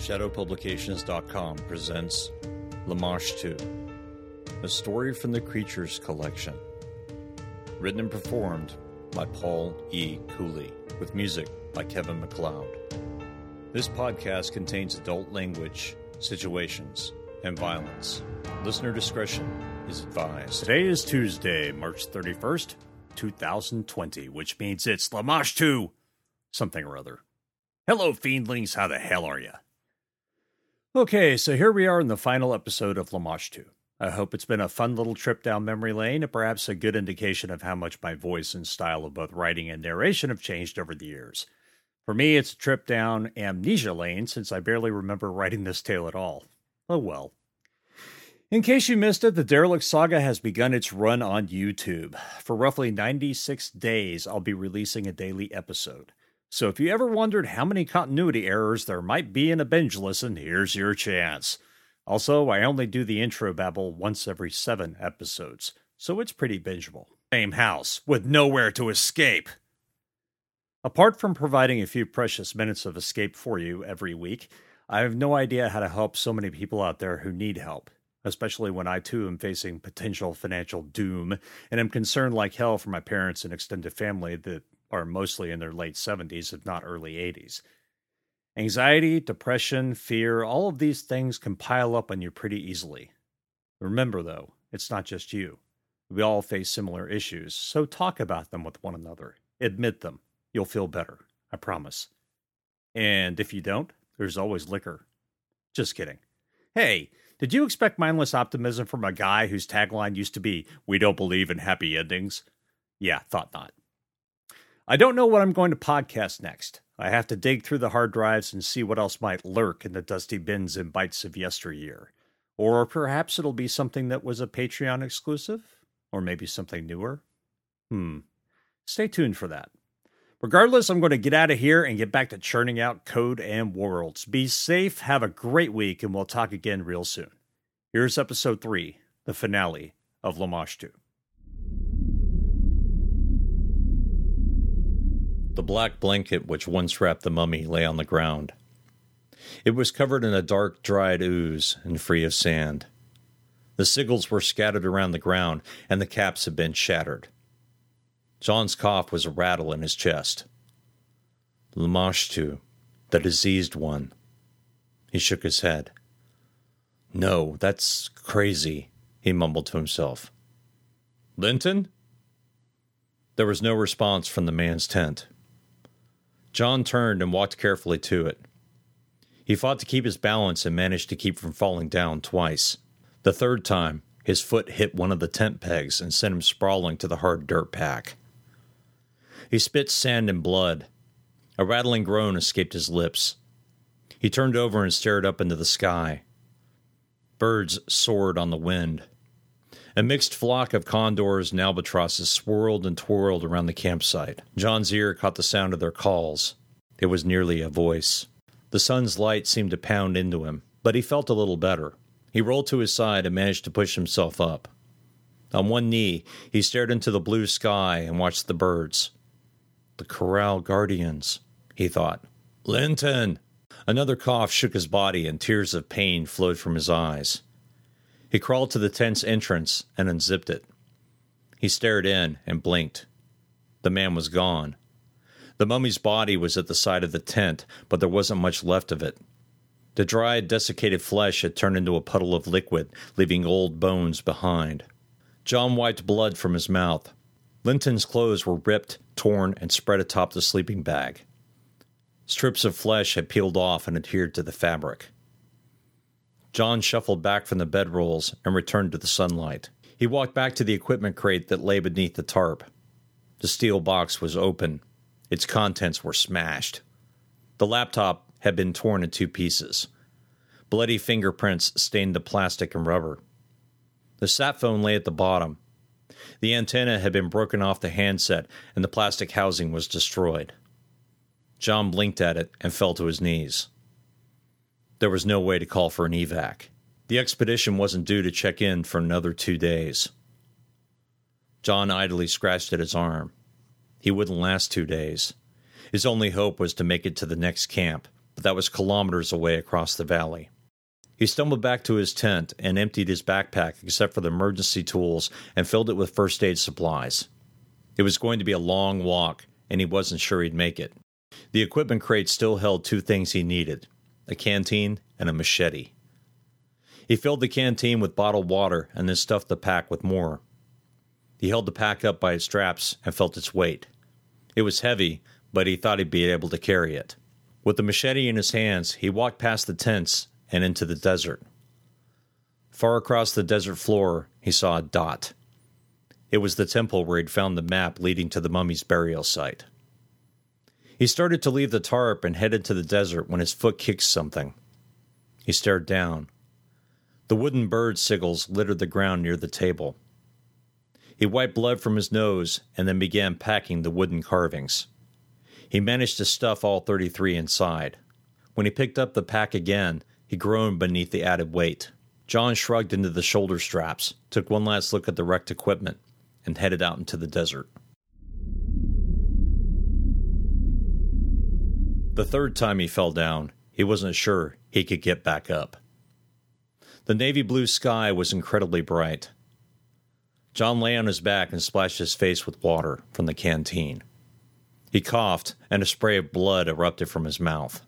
ShadowPublications.com presents Lamashtu, a story from the Creatures collection. Written and performed by Paul E. Cooley, with music by Kevin MacLeod. This podcast contains adult language, situations, and violence. Listener discretion is advised. Today is Tuesday, March 31st, 2020, which means it's Lamashtu, something or other. Hello, fiendlings, how the hell are you? Okay, so here we are in the final episode of Lamashtu. I hope it's been a fun little trip down memory lane and perhaps a good indication of how much my voice and style of both writing and narration have changed over the years. For me, it's a trip down amnesia lane since I barely remember writing this tale at all. Oh well. In case you missed it, the Derelict Saga has begun its run on YouTube. For roughly 96 days, I'll be releasing a daily episode. So if you ever wondered how many continuity errors there might be in a binge listen, here's your chance. Also, I only do the intro babble once every seven episodes, so it's pretty bingeable. Same house, with nowhere to escape. Apart from providing a few precious minutes of escape for you every week, I have no idea how to help so many people out there who need help, especially when I too am facing potential financial doom and am concerned like hell for my parents and extended family that are mostly in their late 70s, if not early 80s. Anxiety, depression, fear, all of these things can pile up on you pretty easily. Remember, though, it's not just you. We all face similar issues, so talk about them with one another. Admit them. You'll feel better. I promise. And if you don't, there's always liquor. Just kidding. Hey, did you expect mindless optimism from a guy whose tagline used to be, We don't believe in happy endings? Yeah, thought not. I don't know what I'm going to podcast next. I have to dig through the hard drives and see what else might lurk in the dusty bins and bytes of yesteryear. Or perhaps it'll be something that was a Patreon exclusive? Or maybe something newer? Hmm. Stay tuned for that. Regardless, I'm going to get out of here and get back to churning out code and worlds. Be safe, have a great week, and we'll talk again real soon. Here's episode 3, the finale of Lamash The black blanket which once wrapped the mummy lay on the ground. It was covered in a dark, dried ooze and free of sand. The sigils were scattered around the ground, and the caps had been shattered. John's cough was a rattle in his chest. Lamashtu, the diseased one. He shook his head. No, that's crazy, he mumbled to himself. Linton? There was no response from the man's tent. John turned and walked carefully to it. He fought to keep his balance and managed to keep from falling down twice. The third time, his foot hit one of the tent pegs and sent him sprawling to the hard dirt pack. He spit sand and blood. A rattling groan escaped his lips. He turned over and stared up into the sky. Birds soared on the wind. A mixed flock of condors and albatrosses swirled and twirled around the campsite. John's ear caught the sound of their calls. It was nearly a voice. The sun's light seemed to pound into him, but he felt a little better. He rolled to his side and managed to push himself up. On one knee, he stared into the blue sky and watched the birds. The Caral guardians, he thought. Linton! Another cough shook his body and tears of pain flowed from his eyes. He crawled to the tent's entrance and unzipped it. He stared in and blinked. The man was gone. The mummy's body was at the side of the tent, but there wasn't much left of it. The dried, desiccated flesh had turned into a puddle of liquid, leaving old bones behind. John wiped blood from his mouth. Linton's clothes were ripped, torn, and spread atop the sleeping bag. Strips of flesh had peeled off and adhered to the fabric. John shuffled back from the bedrolls and returned to the sunlight. He walked back to the equipment crate that lay beneath the tarp. The steel box was open. Its contents were smashed. The laptop had been torn in two pieces. Bloody fingerprints stained the plastic and rubber. The sat phone lay at the bottom. The antenna had been broken off the handset, and the plastic housing was destroyed. John blinked at it and fell to his knees. There was no way to call for an evac. The expedition wasn't due to check in for another two days. John idly scratched at his arm. He wouldn't last two days. His only hope was to make it to the next camp, but that was kilometers away across the valley. He stumbled back to his tent and emptied his backpack except for the emergency tools and filled it with first aid supplies. It was going to be a long walk, and he wasn't sure he'd make it. The equipment crate still held two things he needed a canteen and a machete. He filled the canteen with bottled water and then stuffed the pack with more. He held the pack up by its straps and felt its weight. It was heavy, but he thought he'd be able to carry it. With the machete in his hands, he walked past the tents and into the desert. Far across the desert floor, he saw a dot. It was the temple where he'd found the map leading to the mummy's burial site. He started to leave the tarp and headed to the desert when his foot kicked something. He stared down. The wooden bird sigils littered the ground near the table. He wiped blood from his nose and then began packing the wooden carvings. He managed to stuff all 33 inside. When he picked up the pack again, he groaned beneath the added weight. John shrugged into the shoulder straps, took one last look at the wrecked equipment, and headed out into the desert. The third time he fell down, he wasn't sure he could get back up. The navy blue sky was incredibly bright. John lay on his back and splashed his face with water from the canteen. He coughed, and a spray of blood erupted from his mouth.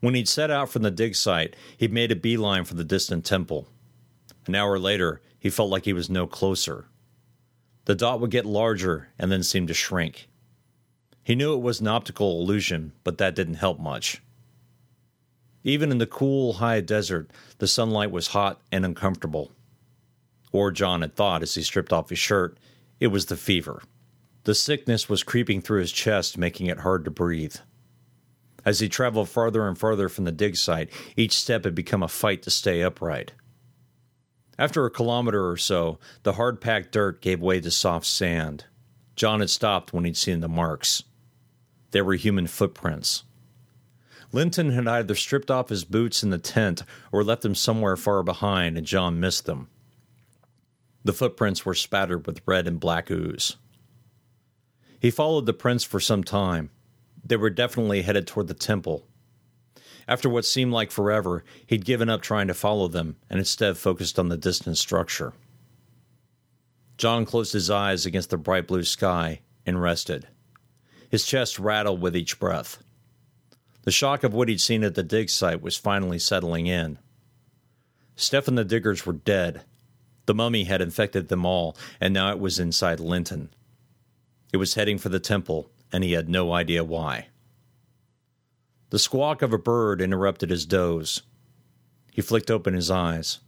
When he'd set out from the dig site, he'd made a beeline for the distant temple. An hour later, he felt like he was no closer. The dot would get larger and then seem to shrink. He knew it was an optical illusion, but that didn't help much. Even in the cool, high desert, the sunlight was hot and uncomfortable. Or John had thought as he stripped off his shirt, it was the fever. The sickness was creeping through his chest, making it hard to breathe. As he traveled farther and farther from the dig site, each step had become a fight to stay upright. After a kilometer or so, the hard packed dirt gave way to soft sand. John had stopped when he'd seen the marks. They were human footprints. Linton had either stripped off his boots in the tent or left them somewhere far behind, and John missed them. The footprints were spattered with red and black ooze. He followed the prints for some time. They were definitely headed toward the temple, after what seemed like forever, he'd given up trying to follow them and instead focused on the distant structure. John closed his eyes against the bright blue sky and rested. His chest rattled with each breath. The shock of what he'd seen at the dig site was finally settling in. Steph and the diggers were dead. The mummy had infected them all, and now it was inside Linton. It was heading for the temple, and he had no idea why. The squawk of a bird interrupted his doze. He flicked open his eyes.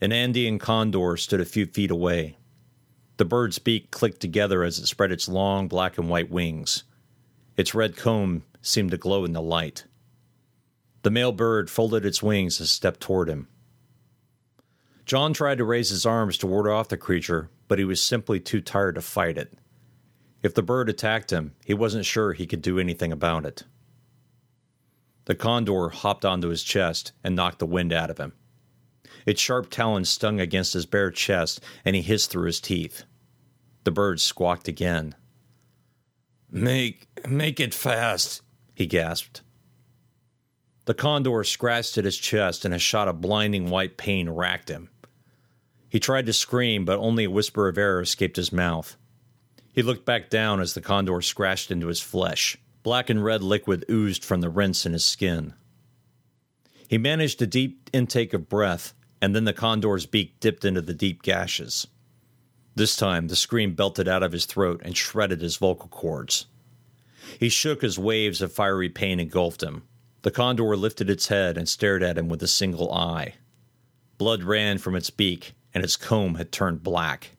An Andean condor stood a few feet away. The bird's beak clicked together as it spread its long black and white wings. Its red comb seemed to glow in the light. The male bird folded its wings and stepped toward him. John tried to raise his arms to ward off the creature, but he was simply too tired to fight it. If the bird attacked him, he wasn't sure he could do anything about it. The condor hopped onto his chest and knocked the wind out of him. Its sharp talons stung against his bare chest, and he hissed through his teeth. The bird squawked again. Make make it fast, he gasped. The condor scratched at his chest, and a shot of blinding white pain racked him. He tried to scream, but only a whisper of air escaped his mouth. He looked back down as the condor scratched into his flesh. Black and red liquid oozed from the rents in his skin. He managed a deep intake of breath, and then the condor's beak dipped into the deep gashes. This time, the scream belted out of his throat and shredded his vocal cords. He shook as waves of fiery pain engulfed him. The condor lifted its head and stared at him with a single eye. Blood ran from its beak, and its comb had turned black.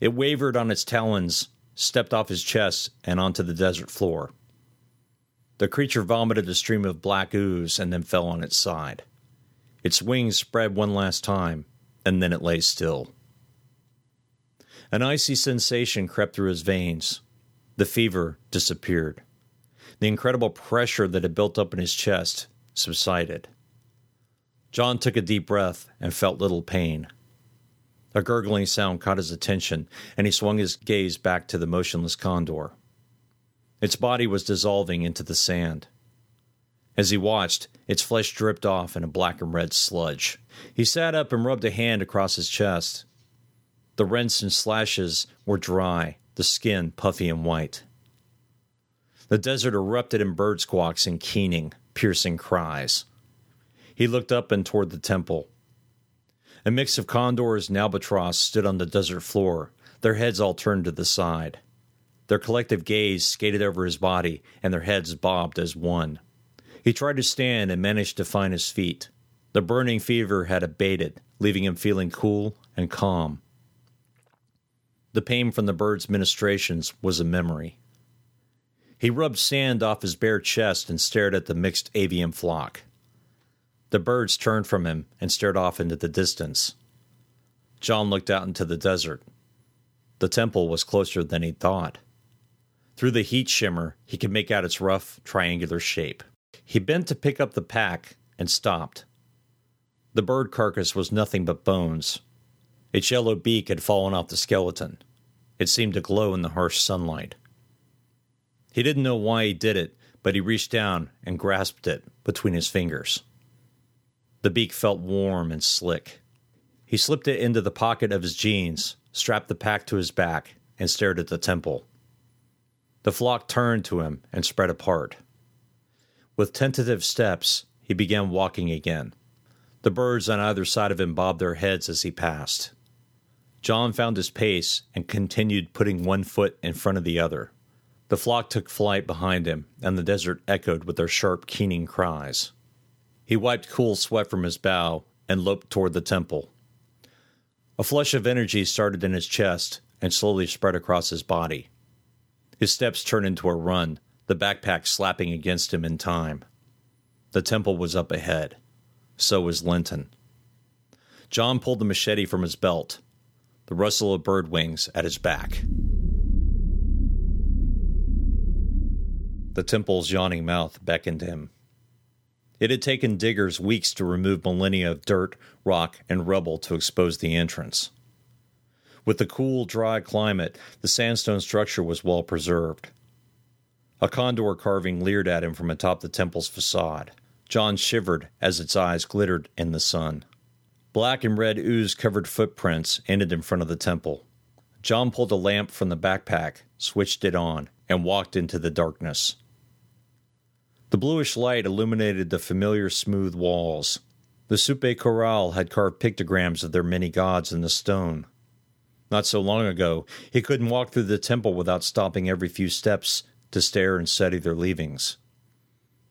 It wavered on its talons stepped off his chest and onto the desert floor. The creature vomited a stream of black ooze and then fell on its side. Its wings spread one last time, and then it lay still. An icy sensation crept through his veins. The fever disappeared. The incredible pressure that had built up in his chest subsided. John took a deep breath and felt little pain. A gurgling sound caught his attention, and he swung his gaze back to the motionless condor. Its body was dissolving into the sand. As he watched, its flesh dripped off in a black and red sludge. He sat up and rubbed a hand across his chest. The rents and slashes were dry, the skin puffy and white. The desert erupted in bird squawks and keening, piercing cries. He looked up and toward the temple. A mix of condors and albatross stood on the desert floor, their heads all turned to the side. Their collective gaze skated over his body, and their heads bobbed as one. He tried to stand and managed to find his feet. The burning fever had abated, leaving him feeling cool and calm. The pain from the bird's ministrations was a memory. He rubbed sand off his bare chest and stared at the mixed avian flock. The birds turned from him and stared off into the distance. John looked out into the desert. The temple was closer than he'd thought. Through the heat shimmer, he could make out its rough, triangular shape. He bent to pick up the pack and stopped. The bird carcass was nothing but bones. Its yellow beak had fallen off the skeleton. It seemed to glow in the harsh sunlight. He didn't know why he did it, but he reached down and grasped it between his fingers. The beak felt warm and slick. He slipped it into the pocket of his jeans, strapped the pack to his back, and stared at the temple. The flock turned to him and spread apart. With tentative steps, he began walking again. The birds on either side of him bobbed their heads as he passed. John found his pace and continued putting one foot in front of the other. The flock took flight behind him, and the desert echoed with their sharp, keening cries. He wiped cool sweat from his bow and loped toward the temple. A flush of energy started in his chest and slowly spread across his body. His steps turned into a run, the backpack slapping against him in time. The temple was up ahead. So was Linton. John pulled the machete from his belt, the rustle of bird wings at his back. The temple's yawning mouth beckoned him. It had taken diggers weeks to remove millennia of dirt, rock, and rubble to expose the entrance. With the cool, dry climate, the sandstone structure was well preserved. A condor carving leered at him from atop the temple's facade. John shivered as its eyes glittered in the sun. Black and red ooze covered footprints ended in front of the temple. John pulled a lamp from the backpack, switched it on, and walked into the darkness. The bluish light illuminated the familiar smooth walls. The Supe Caral had carved pictograms of their many gods in the stone. Not so long ago, he couldn't walk through the temple without stopping every few steps to stare and study their leavings.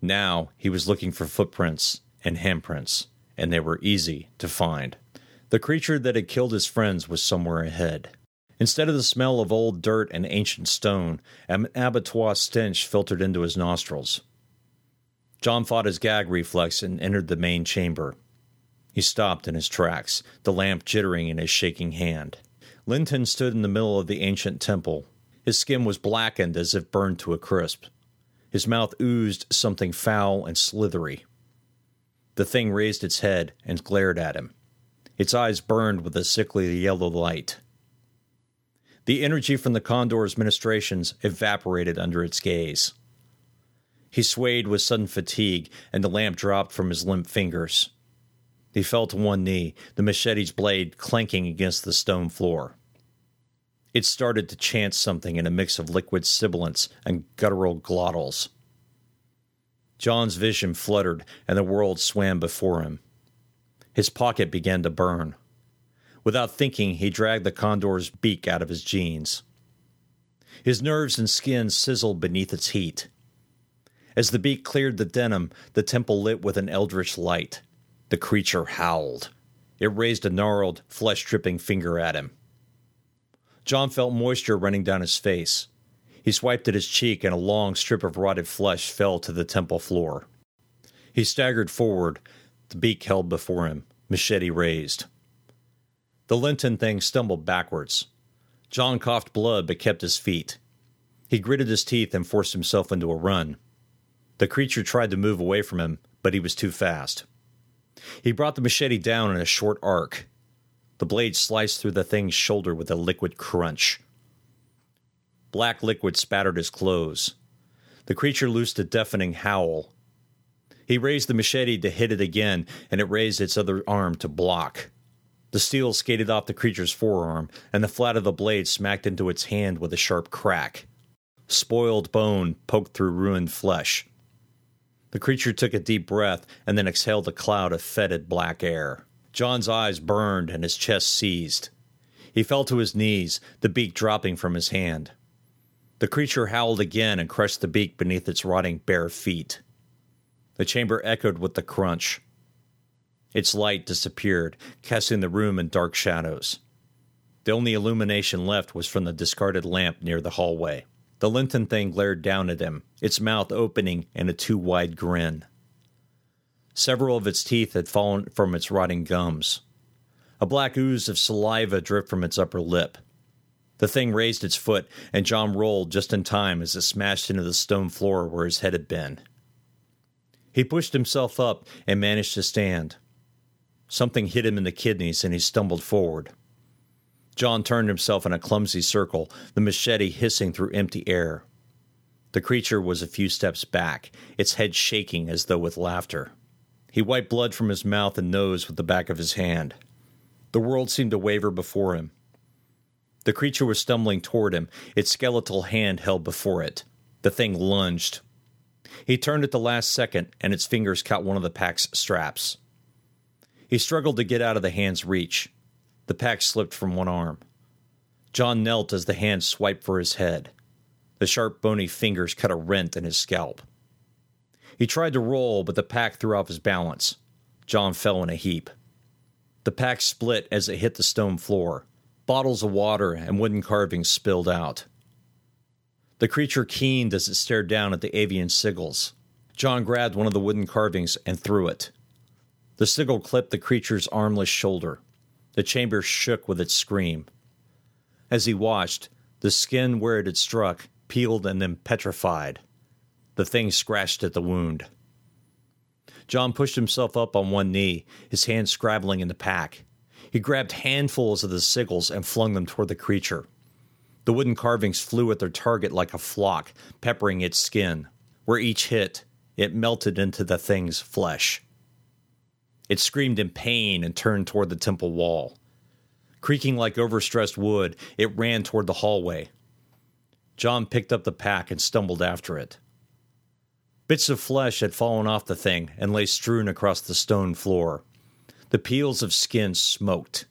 Now he was looking for footprints and handprints, and they were easy to find. The creature that had killed his friends was somewhere ahead. Instead of the smell of old dirt and ancient stone, an abattoir stench filtered into his nostrils. John fought his gag reflex and entered the main chamber. He stopped in his tracks, the lamp jittering in his shaking hand. Linton stood in the middle of the ancient temple. His skin was blackened as if burned to a crisp. His mouth oozed something foul and slithery. The thing raised its head and glared at him. Its eyes burned with a sickly yellow light. The energy from the condor's ministrations evaporated under its gaze. He swayed with sudden fatigue, and the lamp dropped from his limp fingers. He fell to one knee, the machete's blade clanking against the stone floor. It started to chant something in a mix of liquid sibilants and guttural glottals. John's vision fluttered, and the world swam before him. His pocket began to burn. Without thinking, he dragged the condor's beak out of his jeans. His nerves and skin sizzled beneath its heat. As the beak cleared the denim, the temple lit with an eldritch light. The creature howled. It raised a gnarled, flesh dripping finger at him. John felt moisture running down his face. He swiped at his cheek, and a long strip of rotted flesh fell to the temple floor. He staggered forward, the beak held before him, machete raised. The Linton thing stumbled backwards. John coughed blood but kept his feet. He gritted his teeth and forced himself into a run. The creature tried to move away from him, but he was too fast. He brought the machete down in a short arc. The blade sliced through the thing's shoulder with a liquid crunch. Black liquid spattered his clothes. The creature loosed a deafening howl. He raised the machete to hit it again, and it raised its other arm to block. The steel skated off the creature's forearm, and the flat of the blade smacked into its hand with a sharp crack. Spoiled bone poked through ruined flesh. The creature took a deep breath and then exhaled a cloud of fetid black air. John's eyes burned and his chest seized. He fell to his knees, the beak dropping from his hand. The creature howled again and crushed the beak beneath its rotting bare feet. The chamber echoed with the crunch. Its light disappeared, casting the room in dark shadows. The only illumination left was from the discarded lamp near the hallway. The Linton thing glared down at him, its mouth opening in a too wide grin. Several of its teeth had fallen from its rotting gums. A black ooze of saliva dripped from its upper lip. The thing raised its foot, and John rolled just in time as it smashed into the stone floor where his head had been. He pushed himself up and managed to stand. Something hit him in the kidneys, and he stumbled forward. John turned himself in a clumsy circle, the machete hissing through empty air. The creature was a few steps back, its head shaking as though with laughter. He wiped blood from his mouth and nose with the back of his hand. The world seemed to waver before him. The creature was stumbling toward him, its skeletal hand held before it. The thing lunged. He turned at the last second, and its fingers caught one of the pack's straps. He struggled to get out of the hand's reach. The pack slipped from one arm. John knelt as the hand swiped for his head. The sharp, bony fingers cut a rent in his scalp. He tried to roll, but the pack threw off his balance. John fell in a heap. The pack split as it hit the stone floor. Bottles of water and wooden carvings spilled out. The creature keened as it stared down at the avian sigils. John grabbed one of the wooden carvings and threw it. The sigil clipped the creature's armless shoulder. The chamber shook with its scream. As he watched, the skin where it had struck peeled and then petrified. The thing scratched at the wound. John pushed himself up on one knee, his hand scrabbling in the pack. He grabbed handfuls of the sigils and flung them toward the creature. The wooden carvings flew at their target like a flock, peppering its skin. Where each hit, it melted into the thing's flesh. It screamed in pain and turned toward the temple wall. Creaking like overstressed wood, it ran toward the hallway. John picked up the pack and stumbled after it. Bits of flesh had fallen off the thing and lay strewn across the stone floor. The peels of skin smoked.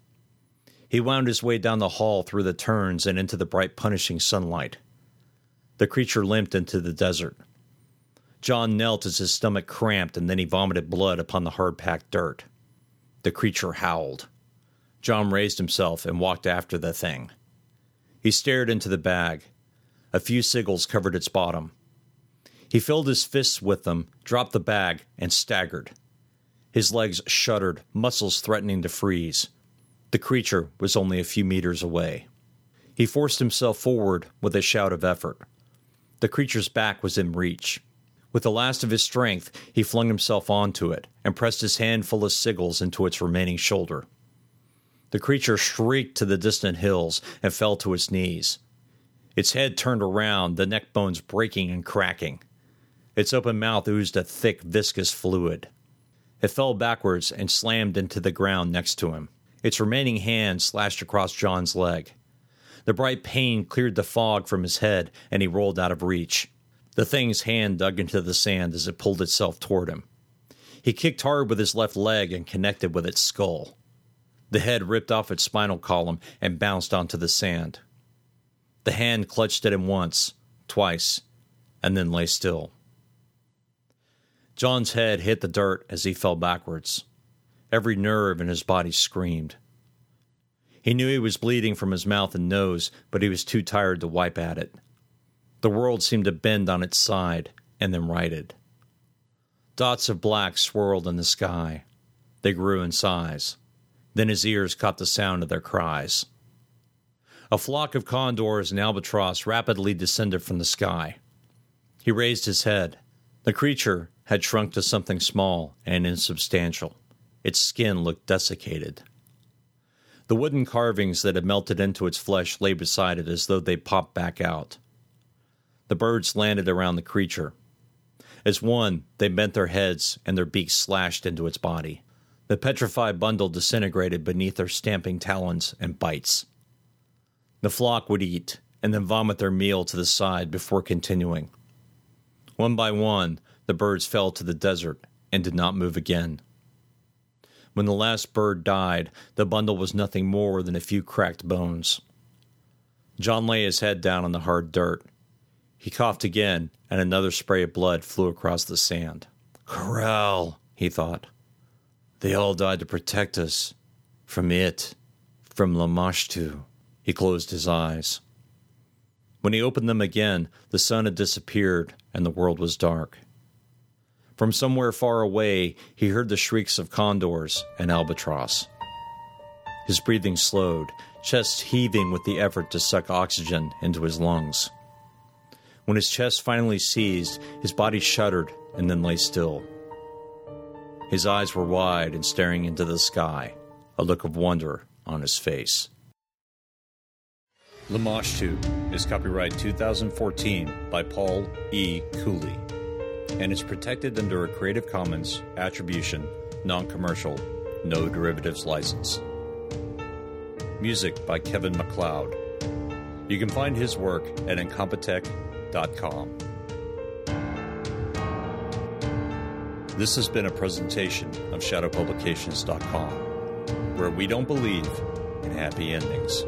He wound his way down the hall through the turns and into the bright, punishing sunlight. The creature limped into the desert. John knelt as his stomach cramped, and then he vomited blood upon the hard packed dirt. The creature howled. John raised himself and walked after the thing. He stared into the bag. A few sigils covered its bottom. He filled his fists with them, dropped the bag, and staggered. His legs shuddered, muscles threatening to freeze. The creature was only a few meters away. He forced himself forward with a shout of effort. The creature's back was in reach. With the last of his strength, he flung himself onto it and pressed his hand full of sigils into its remaining shoulder. The creature shrieked to the distant hills and fell to its knees. Its head turned around, the neck bones breaking and cracking. Its open mouth oozed a thick, viscous fluid. It fell backwards and slammed into the ground next to him. Its remaining hand slashed across John's leg. The bright pain cleared the fog from his head, and he rolled out of reach. The thing's hand dug into the sand as it pulled itself toward him. He kicked hard with his left leg and connected with its skull. The head ripped off its spinal column and bounced onto the sand. The hand clutched at him once, twice, and then lay still. John's head hit the dirt as he fell backwards. Every nerve in his body screamed. He knew he was bleeding from his mouth and nose, but he was too tired to wipe at it. The world seemed to bend on its side and then righted. Dots of black swirled in the sky. They grew in size. Then his ears caught the sound of their cries. A flock of condors and albatross rapidly descended from the sky. He raised his head. The creature had shrunk to something small and insubstantial. Its skin looked desiccated. The wooden carvings that had melted into its flesh lay beside it as though they popped back out. The birds landed around the creature. As one, they bent their heads and their beaks slashed into its body. The petrified bundle disintegrated beneath their stamping talons and bites. The flock would eat and then vomit their meal to the side before continuing. One by one, the birds fell to the desert and did not move again. When the last bird died, the bundle was nothing more than a few cracked bones. John lay his head down on the hard dirt. He coughed again, and another spray of blood flew across the sand. Caral, he thought. They all died to protect us. From it. From Lamashtu. He closed his eyes. When he opened them again, the sun had disappeared and the world was dark. From somewhere far away, he heard the shrieks of condors and albatross. His breathing slowed, chest heaving with the effort to suck oxygen into his lungs. When his chest finally seized, his body shuddered and then lay still. His eyes were wide and staring into the sky, a look of wonder on his face. Lamashtu is copyright 2014 by Paul E. Cooley and is protected under a Creative Commons Attribution, Non Commercial, No Derivatives license. Music by Kevin MacLeod. You can find his work at incompetech.com. This has been a presentation of shadowpublications.com, where we don't believe in happy endings.